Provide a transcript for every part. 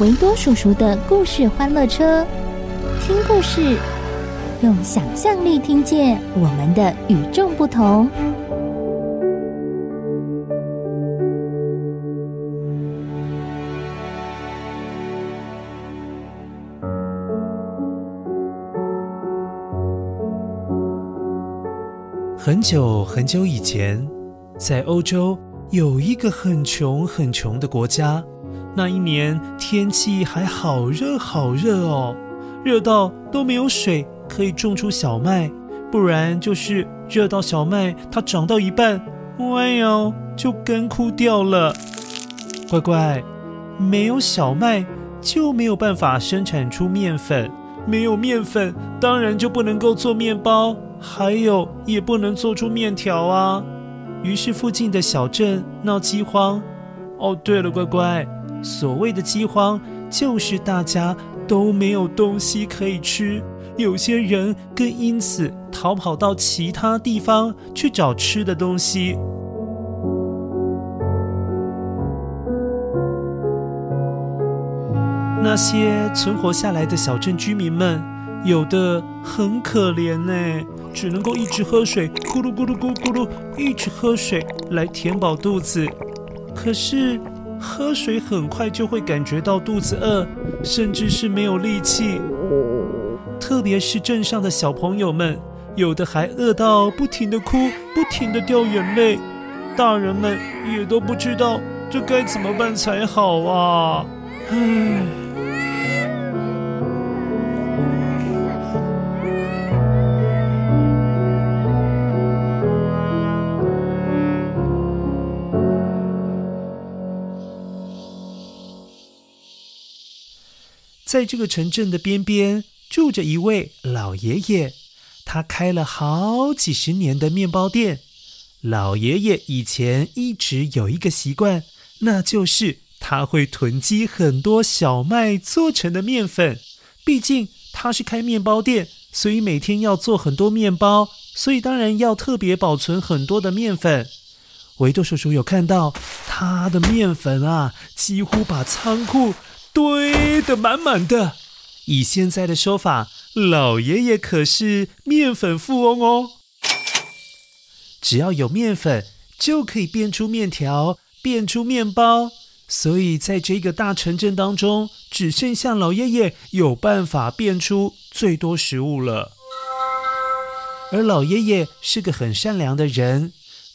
维多叔叔的故事欢乐车，听故事，用想象力听见我们的与众不同。很久很久以前。在欧洲有一个很穷很穷的国家，那一年天气还好热好热哦，热到都没有水可以种出小麦，不然就是热到小麦它长到一半，哎呦，就干枯掉了。乖乖，没有小麦就没有办法生产出面粉，没有面粉当然就不能够做面包，还有也不能做出面条啊。于是附近的小镇闹饥荒。哦，对了，乖乖，所谓的饥荒就是大家都没有东西可以吃，有些人更因此逃跑到其他地方去找吃的东西。那些存活下来的小镇居民们，有的很可怜呢。只能够一直喝水，咕噜咕噜咕咕噜，一直喝水来填饱肚子。可是喝水很快就会感觉到肚子饿，甚至是没有力气。特别是镇上的小朋友们，有的还饿到不停地哭，不停地掉眼泪。大人们也都不知道这该怎么办才好啊！唉。在这个城镇的边边住着一位老爷爷，他开了好几十年的面包店。老爷爷以前一直有一个习惯，那就是他会囤积很多小麦做成的面粉。毕竟他是开面包店，所以每天要做很多面包，所以当然要特别保存很多的面粉。维多叔叔有看到他的面粉啊，几乎把仓库。堆得满满的，以现在的说法，老爷爷可是面粉富翁哦。只要有面粉，就可以变出面条，变出面包。所以在这个大城镇当中，只剩下老爷爷有办法变出最多食物了。而老爷爷是个很善良的人。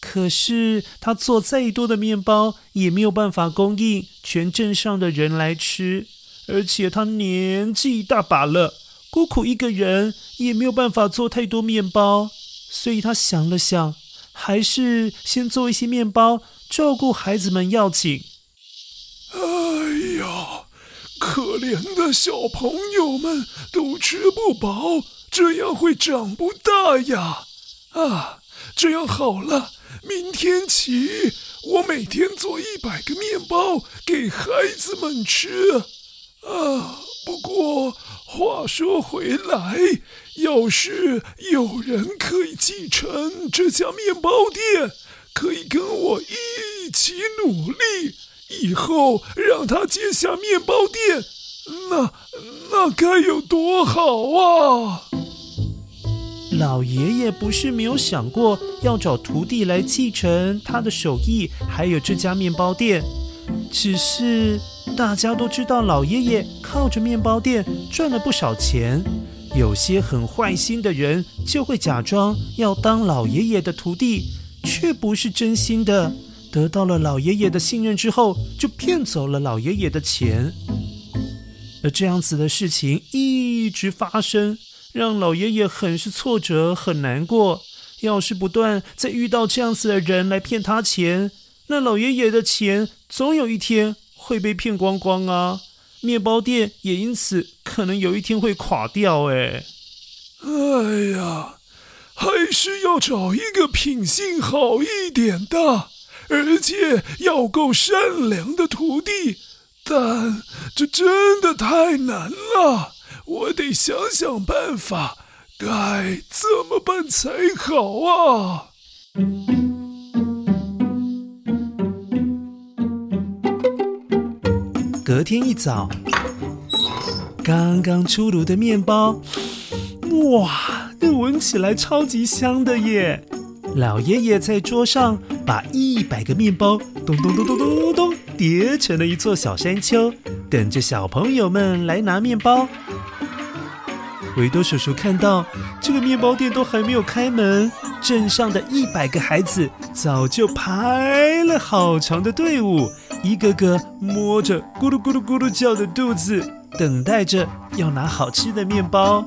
可是他做再多的面包也没有办法供应全镇上的人来吃，而且他年纪大把了，孤苦一个人也没有办法做太多面包，所以他想了想，还是先做一些面包照顾孩子们要紧。哎呀，可怜的小朋友们都吃不饱，这样会长不大呀！啊，这样好了。明天起，我每天做一百个面包给孩子们吃。啊，不过话说回来，要是有人可以继承这家面包店，可以跟我一起努力，以后让他接下面包店，那那该有多好啊！老爷爷不是没有想过要找徒弟来继承他的手艺，还有这家面包店。只是大家都知道，老爷爷靠着面包店赚了不少钱。有些很坏心的人就会假装要当老爷爷的徒弟，却不是真心的。得到了老爷爷的信任之后，就骗走了老爷爷的钱。而这样子的事情一直发生，让老爷爷很是挫折，很难过。要是不断再遇到这样子的人来骗他钱，那老爷爷的钱总有一天会被骗光光啊！面包店也因此可能有一天会垮掉。哎，哎呀，还是要找一个品性好一点的，而且要够善良的徒弟。但这真的太难了，我得想想办法。该怎么办才好啊？隔天一早，刚刚出炉的面包，哇，那闻起来超级香的耶！老爷爷在桌上把一百个面包咚咚咚咚咚咚咚叠成了一座小山丘，等着小朋友们来拿面包。维多叔叔看到这个面包店都还没有开门，镇上的一百个孩子早就排了好长的队伍，一个个摸着咕噜咕噜咕噜叫的肚子，等待着要拿好吃的面包。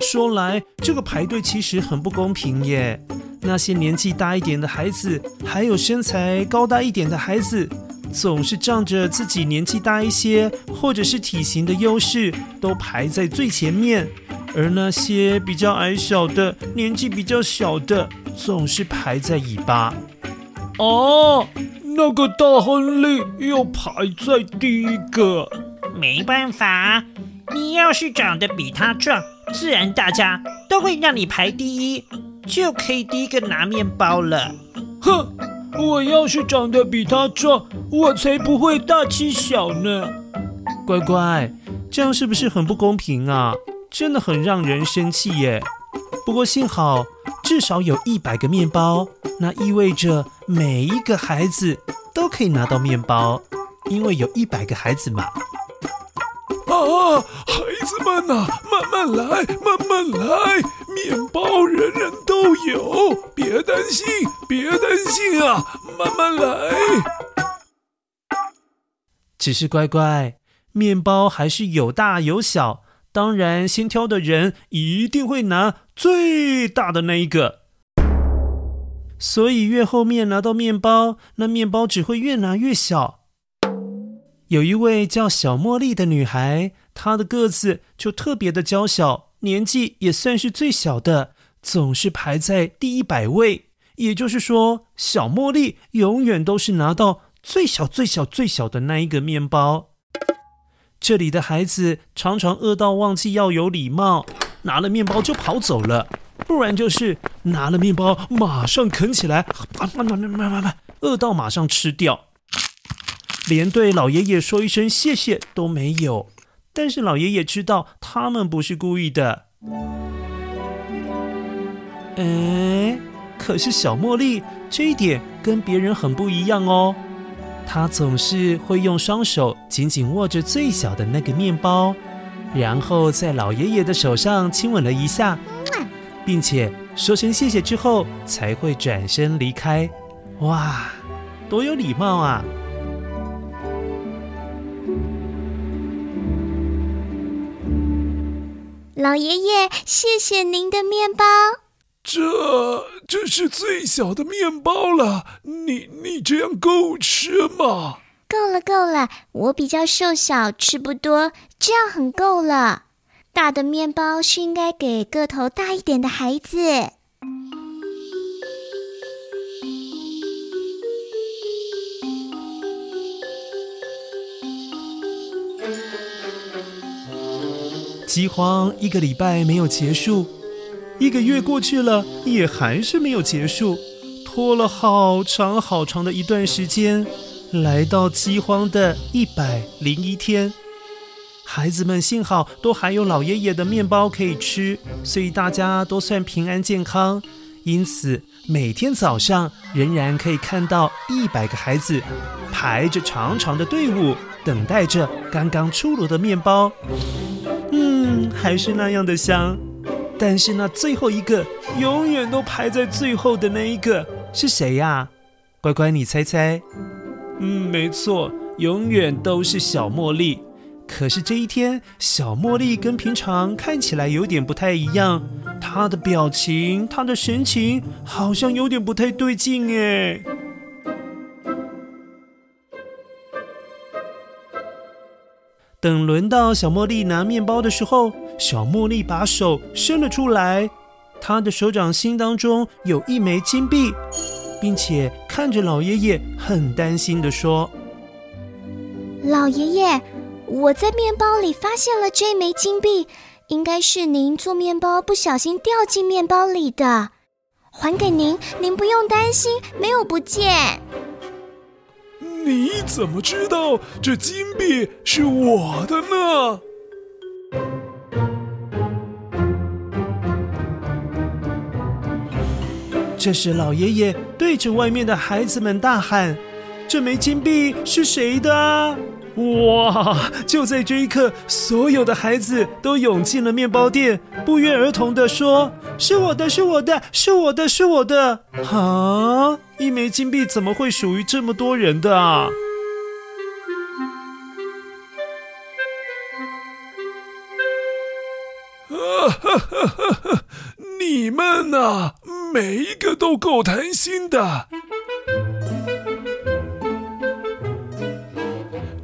说来，这个排队其实很不公平耶。那些年纪大一点的孩子，还有身材高大一点的孩子，总是仗着自己年纪大一些，或者是体型的优势，都排在最前面。而那些比较矮小的、年纪比较小的，总是排在尾巴。哦，那个大亨利又排在第一个。没办法，你要是长得比他壮，自然大家都会让你排第一。就可以第一个拿面包了。哼，我要是长得比他壮，我才不会大欺小呢。乖乖，这样是不是很不公平啊？真的很让人生气耶。不过幸好，至少有一百个面包，那意味着每一个孩子都可以拿到面包，因为有一百个孩子嘛。啊，孩子们呐、啊，慢慢来，慢慢来，面包人人都有，别担心，别担心啊，慢慢来。只是乖乖，面包还是有大有小，当然先挑的人一定会拿最大的那一个，所以越后面拿到面包，那面包只会越拿越小。有一位叫小茉莉的女孩，她的个子就特别的娇小，年纪也算是最小的，总是排在第一百位。也就是说，小茉莉永远都是拿到最小、最小、最小的那一个面包。这里的孩子常常饿到忘记要有礼貌，拿了面包就跑走了，不然就是拿了面包马上啃起来，啊，慢、慢、慢、慢、慢饿到马上吃掉。连对老爷爷说一声谢谢都没有，但是老爷爷知道他们不是故意的。哎，可是小茉莉这一点跟别人很不一样哦，她总是会用双手紧紧握着最小的那个面包，然后在老爷爷的手上亲吻了一下，并且说声谢谢之后才会转身离开。哇，多有礼貌啊！老爷爷，谢谢您的面包。这这是最小的面包了，你你这样够吃吗？够了够了，我比较瘦小，吃不多，这样很够了。大的面包是应该给个头大一点的孩子。饥荒一个礼拜没有结束，一个月过去了，也还是没有结束，拖了好长好长的一段时间，来到饥荒的一百零一天，孩子们幸好都还有老爷爷的面包可以吃，所以大家都算平安健康。因此，每天早上仍然可以看到一百个孩子排着长长的队伍，等待着刚刚出炉的面包。嗯，还是那样的香。但是那最后一个，永远都排在最后的那一个是谁呀？乖乖，你猜猜。嗯，没错，永远都是小茉莉。可是这一天，小茉莉跟平常看起来有点不太一样，她的表情、她的神情好像有点不太对劲哎。等轮到小茉莉拿面包的时候，小茉莉把手伸了出来，她的手掌心当中有一枚金币，并且看着老爷爷，很担心的说：“老爷爷。”我在面包里发现了这枚金币，应该是您做面包不小心掉进面包里的，还给您，您不用担心，没有不见。你怎么知道这金币是我的呢？这时，老爷爷对着外面的孩子们大喊：“这枚金币是谁的？”哇！就在这一刻，所有的孩子都涌进了面包店，不约而同地说：“是我的，是我的，是我的，是我的！”啊！一枚金币怎么会属于这么多人的啊？啊哈哈！你们呐，每一个都够贪心的。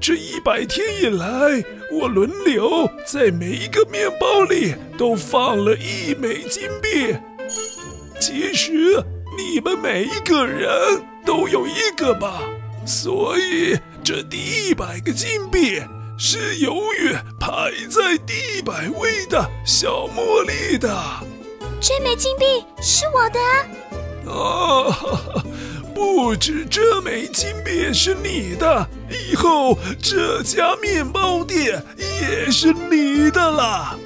这一百天以来，我轮流在每一个面包里都放了一枚金币。其实你们每一个人都有一个吧，所以这第一百个金币是由于排在第一百位的小茉莉的。这枚金币是我的。啊哈哈。不止这枚金币是你的，以后这家面包店也是你的了。啊，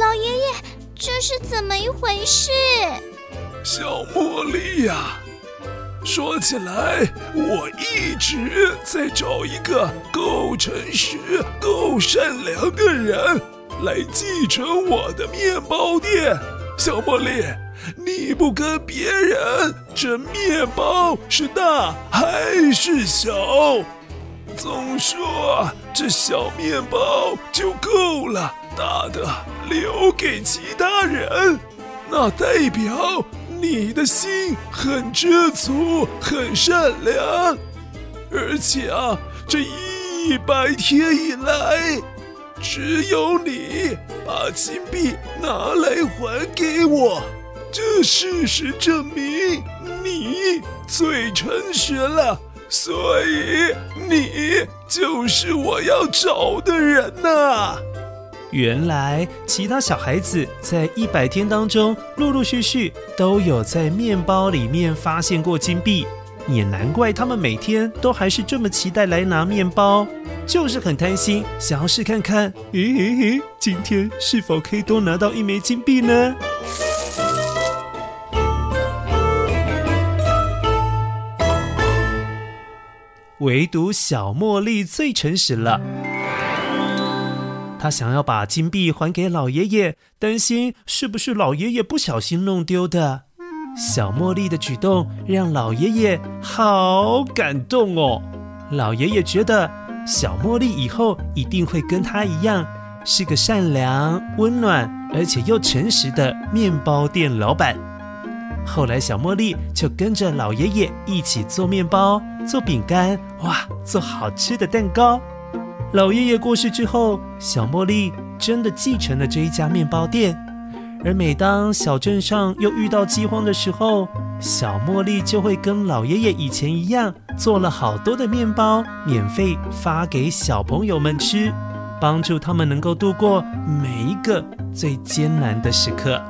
老爷爷，这是怎么一回事？小茉莉呀，说起来，我一直在找一个够诚实、够善良的人来继承我的面包店。小茉莉。你不跟别人争面包是大还是小？总说这小面包就够了，大的留给其他人，那代表你的心很知足、很善良。而且啊，这一百天以来，只有你把金币拿来还给我。这事实证明你最诚实了，所以你就是我要找的人呐。原来其他小孩子在一百天当中，陆陆续续都有在面包里面发现过金币，也难怪他们每天都还是这么期待来拿面包，就是很贪心，想要试看看，嘿嘿嘿，今天是否可以多拿到一枚金币呢？唯独小茉莉最诚实了，她想要把金币还给老爷爷，担心是不是老爷爷不小心弄丢的。小茉莉的举动让老爷爷好感动哦。老爷爷觉得小茉莉以后一定会跟她一样，是个善良、温暖而且又诚实的面包店老板。后来，小茉莉就跟着老爷爷一起做面包、做饼干，哇，做好吃的蛋糕。老爷爷过世之后，小茉莉真的继承了这一家面包店。而每当小镇上又遇到饥荒的时候，小茉莉就会跟老爷爷以前一样，做了好多的面包，免费发给小朋友们吃，帮助他们能够度过每一个最艰难的时刻。